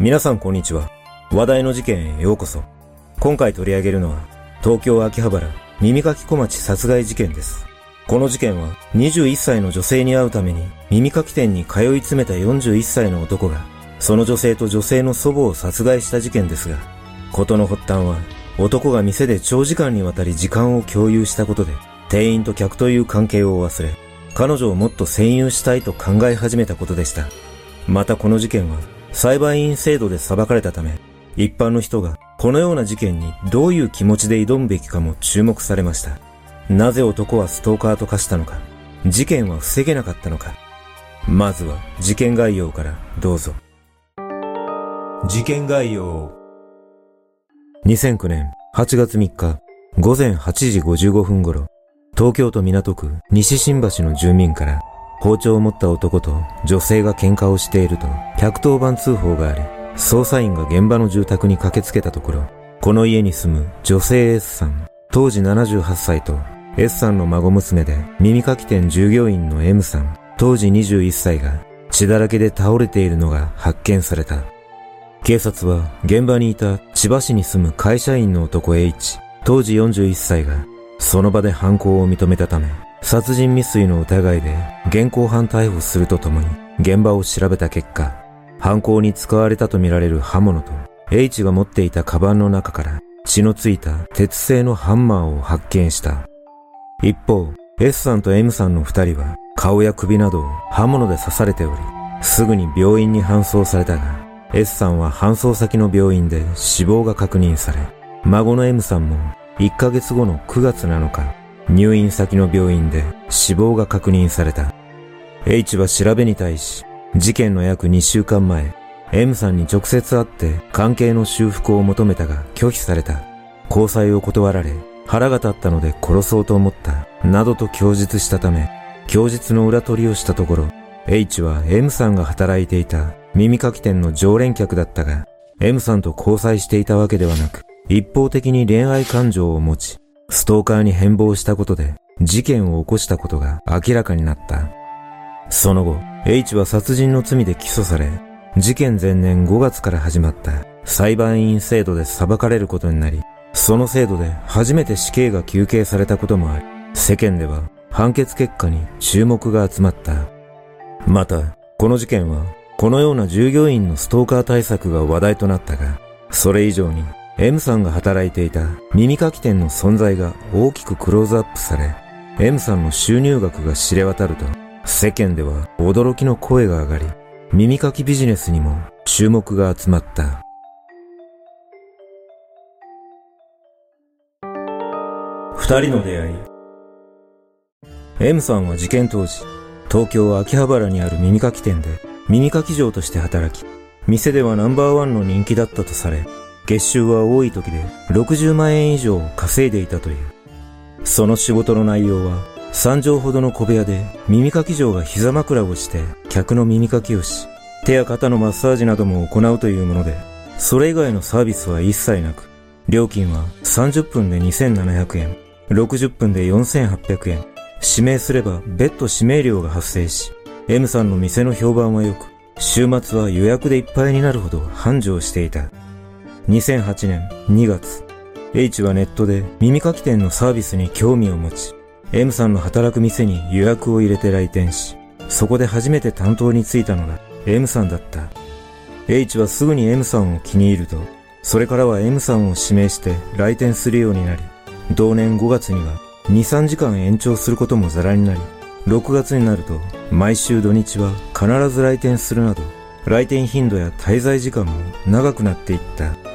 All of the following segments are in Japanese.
皆さんこんにちは。話題の事件へようこそ。今回取り上げるのは、東京秋葉原耳かき小町殺害事件です。この事件は、21歳の女性に会うために耳かき店に通い詰めた41歳の男が、その女性と女性の祖母を殺害した事件ですが、事の発端は、男が店で長時間にわたり時間を共有したことで、店員と客という関係を忘れ、彼女をもっと占有したいと考え始めたことでした。またこの事件は、裁判員制度で裁かれたため、一般の人がこのような事件にどういう気持ちで挑むべきかも注目されました。なぜ男はストーカーと化したのか、事件は防げなかったのか。まずは事件概要からどうぞ。事件概要。2009年8月3日午前8時55分頃、東京都港区西新橋の住民から包丁を持った男と女性が喧嘩をしていると110番通報があり、捜査員が現場の住宅に駆けつけたところ、この家に住む女性 S さん、当時78歳と S さんの孫娘で耳かき店従業員の M さん、当時21歳が血だらけで倒れているのが発見された。警察は現場にいた千葉市に住む会社員の男 H、当時41歳がその場で犯行を認めたため、殺人未遂の疑いで現行犯逮捕するとともに現場を調べた結果、犯行に使われたとみられる刃物と H が持っていたカバンの中から血のついた鉄製のハンマーを発見した。一方、S さんと M さんの二人は顔や首などを刃物で刺されており、すぐに病院に搬送されたが、S さんは搬送先の病院で死亡が確認され、孫の M さんも1ヶ月後の9月7日、入院先の病院で死亡が確認された。H は調べに対し、事件の約2週間前、M さんに直接会って関係の修復を求めたが拒否された。交際を断られ、腹が立ったので殺そうと思った。などと供述したため、供述の裏取りをしたところ、H は M さんが働いていた耳かき店の常連客だったが、M さんと交際していたわけではなく、一方的に恋愛感情を持ち、ストーカーに変貌したことで事件を起こしたことが明らかになった。その後、H は殺人の罪で起訴され、事件前年5月から始まった裁判員制度で裁かれることになり、その制度で初めて死刑が求刑されたこともあり、世間では判決結果に注目が集まった。また、この事件は、このような従業員のストーカー対策が話題となったが、それ以上に M さんが働いていた耳かき店の存在が大きくクローズアップされ、M さんの収入額が知れ渡ると、世間では驚きの声が上がり、耳かきビジネスにも注目が集まった。二人の出会い。M さんは事件当時、東京秋葉原にある耳かき店で耳かき嬢として働き、店ではナンバーワンの人気だったとされ、月収は多い時で60万円以上稼いでいたという。その仕事の内容は、3畳ほどの小部屋で耳かき嬢が膝枕をして客の耳かきをし、手や肩のマッサージなども行うというもので、それ以外のサービスは一切なく、料金は30分で2700円、60分で4800円、指名すれば別途指名料が発生し、M さんの店の評判は良く、週末は予約でいっぱいになるほど繁盛していた。2008年2月、H はネットで耳かき店のサービスに興味を持ち、M さんの働く店に予約を入れて来店し、そこで初めて担当に就いたのが M さんだった。H はすぐに M さんを気に入ると、それからは M さんを指名して来店するようになり、同年5月には2、3時間延長することもザラになり、6月になると毎週土日は必ず来店するなど、来店頻度や滞在時間も長くなっていった。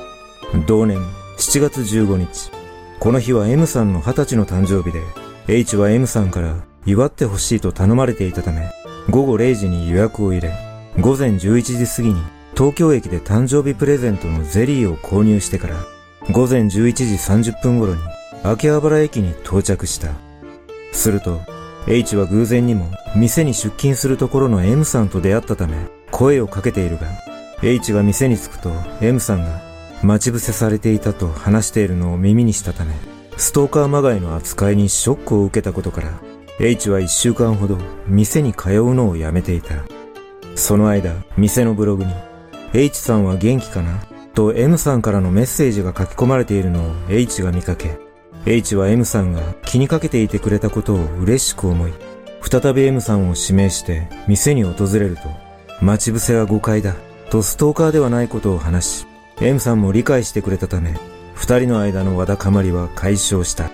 同年7月15日、この日は M さんの20歳の誕生日で、H は M さんから祝ってほしいと頼まれていたため、午後0時に予約を入れ、午前11時過ぎに東京駅で誕生日プレゼントのゼリーを購入してから、午前11時30分頃に秋葉原駅に到着した。すると、H は偶然にも店に出勤するところの M さんと出会ったため声をかけているが、H が店に着くと M さんが待ち伏せされていたと話しているのを耳にしたため、ストーカーまがいの扱いにショックを受けたことから、H は一週間ほど店に通うのをやめていた。その間、店のブログに、H さんは元気かな？と M さんからのメッセージが書き込まれているのを H が見かけ、H は M さんが気にかけていてくれたことを嬉しく思い、再び M さんを指名して店に訪れると、待ち伏せは誤解だ、とストーカーではないことを話し、M さんも理解してくれたため、二人の間のわだかまりは解消した。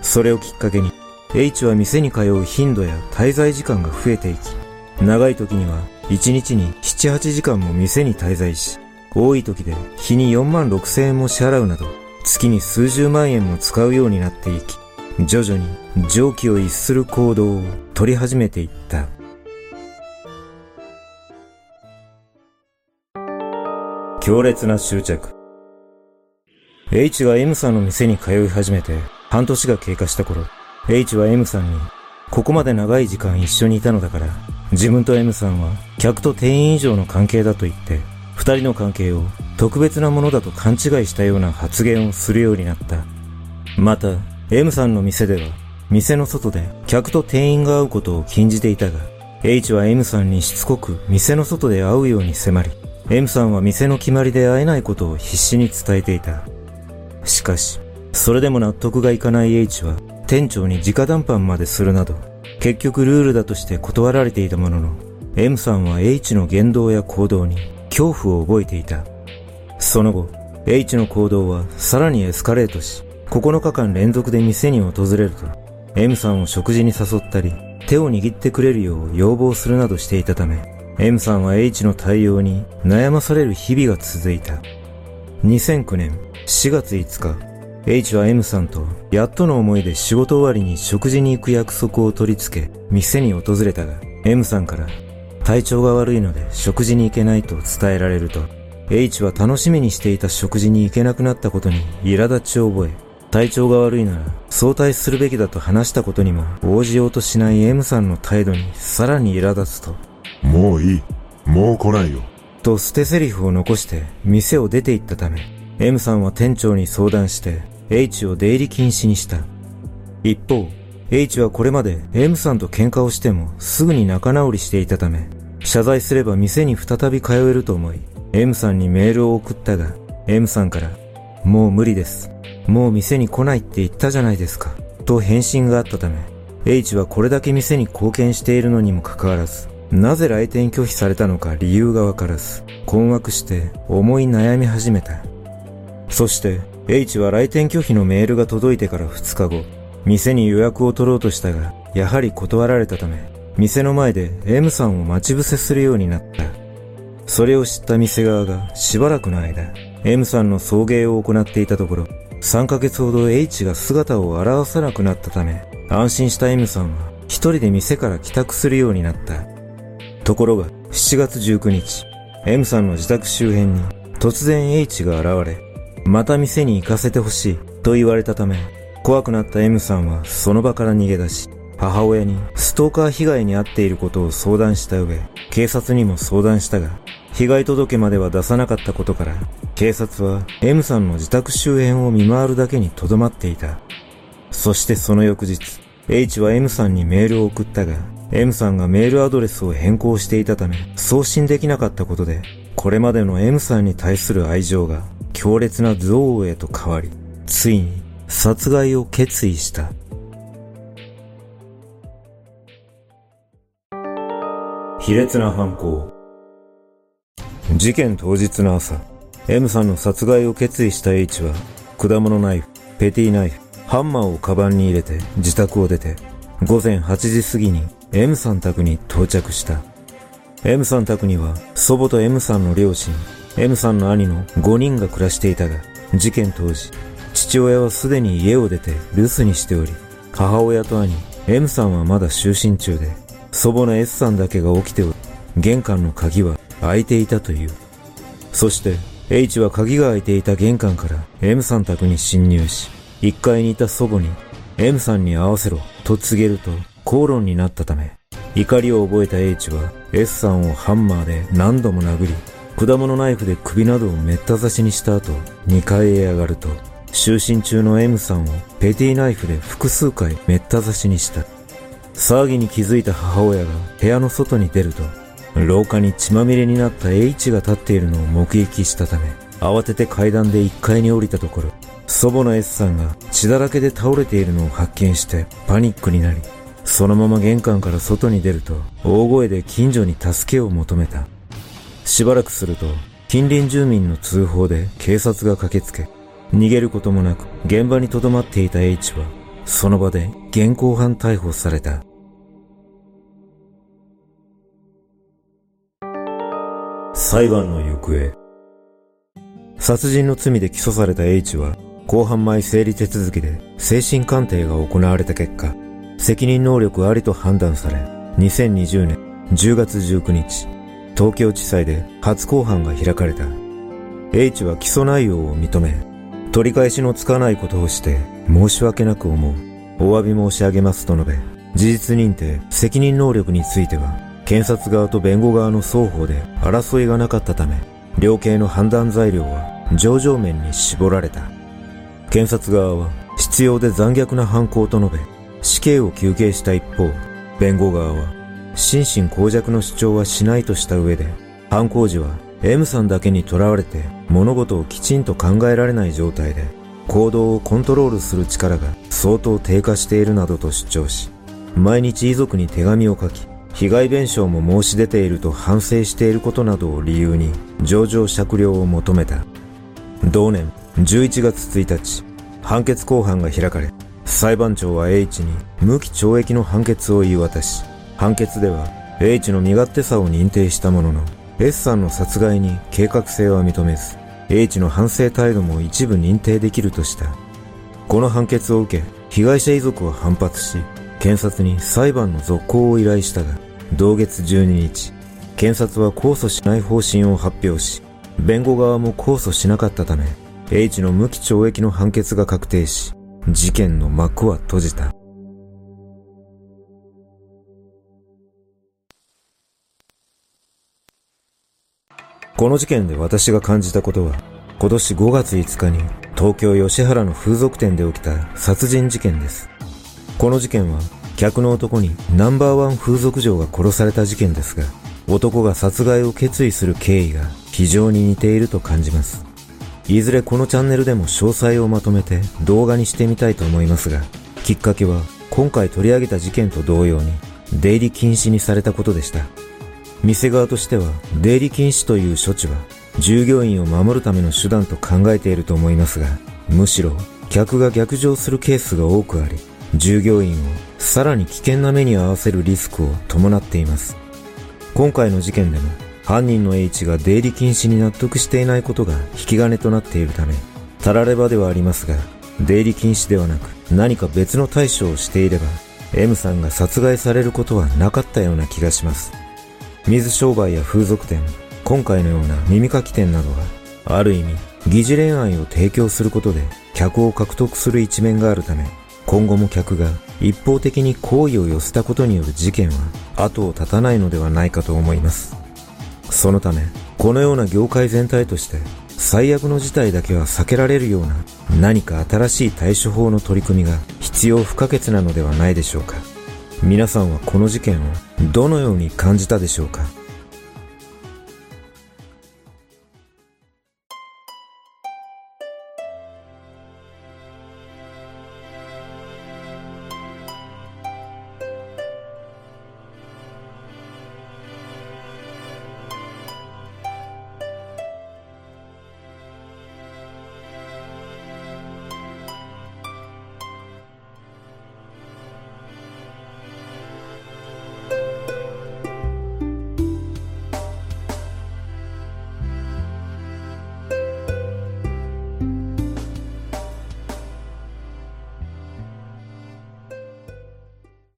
それをきっかけに、H は店に通う頻度や滞在時間が増えていき、長い時には1日に7、8時間も店に滞在し、多い時で日に4万6千円も支払うなど、月に数十万円も使うようになっていき、徐々に常軌を逸する行動を取り始めていった。強烈な執着。H が M さんの店に通い始めて半年が経過した頃、H は M さんに、ここまで長い時間一緒にいたのだから、自分と M さんは客と店員以上の関係だと言って、二人の関係を特別なものだと勘違いしたような発言をするようになった。また、M さんの店では、店の外で客と店員が会うことを禁じていたが、H は M さんにしつこく店の外で会うように迫り、M さんは店の決まりで会えないことを必死に伝えていた。しかし、それでも納得がいかない H は、店長に直談判までするなど、結局ルールだとして断られていたものの、M さんは H の言動や行動に恐怖を覚えていた。その後、H の行動はさらにエスカレートし、9日間連続で店に訪れると、M さんを食事に誘ったり、手を握ってくれるよう要望するなどしていたため、M さんは H の対応に悩まされる日々が続いた。2009年4月5日、H は M さんとやっとの思いで仕事終わりに食事に行く約束を取り付け、店に訪れたが、M さんから体調が悪いので食事に行けないと伝えられると、H は楽しみにしていた食事に行けなくなったことに苛立ちを覚え、体調が悪いなら早退するべきだと話したことにも応じようとしない M さんの態度にさらに苛立つと、もういい。もう来ないよ。と捨て台詞を残して店を出て行ったため、M さんは店長に相談して H を出入り禁止にした。一方、H はこれまで M さんと喧嘩をしてもすぐに仲直りしていたため、謝罪すれば店に再び通えると思い、M さんにメールを送ったが、M さんから、もう無理です。もう店に来ないって言ったじゃないですか。と返信があったため、H はこれだけ店に貢献しているのにもかかわらず、なぜ来店拒否されたのか理由がわからず、困惑して思い悩み始めた。そして、H は来店拒否のメールが届いてから2日後、店に予約を取ろうとしたが、やはり断られたため、店の前で M さんを待ち伏せするようになった。それを知った店側がしばらくの間、M さんの送迎を行っていたところ、3ヶ月ほど H が姿を現さなくなったため、安心した M さんは一人で店から帰宅するようになった。ところが、7月19日、M さんの自宅周辺に突然 H が現れ、また店に行かせてほしいと言われたため、怖くなった M さんはその場から逃げ出し、母親にストーカー被害に遭っていることを相談した上、警察にも相談したが、被害届までは出さなかったことから、警察は M さんの自宅周辺を見回るだけに留まっていた。そしてその翌日、H は M さんにメールを送ったが、M さんがメールアドレスを変更していたため、送信できなかったことで、これまでの M さんに対する愛情が強烈な憎悪へと変わり、ついに殺害を決意した。卑劣な犯行。事件当日の朝、M さんの殺害を決意した H は、果物ナイフ、ペティナイフ、ハンマーをカバンに入れて自宅を出て、午前8時過ぎに M さん宅に到着した。M さん宅には祖母と M さんの両親、M さんの兄の5人が暮らしていたが、事件当時、父親はすでに家を出て留守にしており、母親と兄、M さんはまだ就寝中で、祖母の S さんだけが起きており、玄関の鍵は開いていたという。そして、H は鍵が開いていた玄関から M さん宅に侵入し、1階にいた祖母に M さんに合わせろと告げると口論になったため、怒りを覚えた H は S さんをハンマーで何度も殴り、果物ナイフで首などをめった刺しにした後、2階へ上がると、就寝中の M さんをペティナイフで複数回めった刺しにした。騒ぎに気づいた母親が部屋の外に出ると、廊下に血まみれになった H が立っているのを目撃したため、慌てて階段で1階に降りたところ、祖母の S さんが血だらけで倒れているのを発見してパニックになり、そのまま玄関から外に出ると、大声で近所に助けを求めた。しばらくすると、近隣住民の通報で警察が駆けつけ、逃げることもなく現場に留まっていた H は、その場で現行犯逮捕された。裁判の行方殺人の罪で起訴された H は、公判前整理手続きで精神鑑定が行われた結果、責任能力ありと判断され、2020年10月19日、東京地裁で初公判が開かれた。H は起訴内容を認め、取り返しのつかないことをして申し訳なく思う。お詫び申し上げますと述べ、事実認定、責任能力については、検察側と弁護側の双方で争いがなかったため、両系の判断材料は上々面に絞られた。検察側は必要で残虐な犯行と述べ、死刑を求刑した一方、弁護側は心神耗弱の主張はしないとした上で、犯行時は M さんだけに囚われて物事をきちんと考えられない状態で、行動をコントロールする力が相当低下しているなどと主張し、毎日遺族に手紙を書き、被害弁償も申し出ていると反省していることなどを理由に、上場酌量を求めた。同年11月1日、判決公判が開かれ、裁判長は H に無期懲役の判決を言い渡し、判決では H の身勝手さを認定したものの、S さんの殺害に計画性は認めず、H の反省態度も一部認定できるとした。この判決を受け、被害者遺族は反発し、検察に裁判の続行を依頼したが、同月12日、検察は控訴しない方針を発表し、弁護側も控訴しなかったため、H の無期懲役の判決が確定し、事件の幕は閉じた。この事件で私が感じたことは、今年5月5日に東京吉原の風俗店で起きた殺人事件です。この事件は、客の男にナンバーワン風俗嬢が殺された事件ですが、男が殺害を決意する経緯が非常に似ていると感じます。いずれこのチャンネルでも詳細をまとめて動画にしてみたいと思いますが、きっかけは今回取り上げた事件と同様に出入り禁止にされたことでした。店側としては出入り禁止という処置は従業員を守るための手段と考えていると思いますが、むしろ客が逆上するケースが多くあり、従業員をさらに危険な目に合わせるリスクを伴っています。今回の事件でも犯人の H が出入り禁止に納得していないことが引き金となっているため、たらればではありますが、出入り禁止ではなく何か別の対処をしていれば、M さんが殺害されることはなかったような気がします。水商売や風俗店、今回のような耳かき店などは、ある意味、疑似恋愛を提供することで客を獲得する一面があるため、今後も客が一方的に好意を寄せたことによる事件は後を絶たないのではないかと思います。そのため、このような業界全体として、最悪の事態だけは避けられるような何か新しい対処法の取り組みが必要不可欠なのではないでしょうか。皆さんはこの事件をどのように感じたでしょうか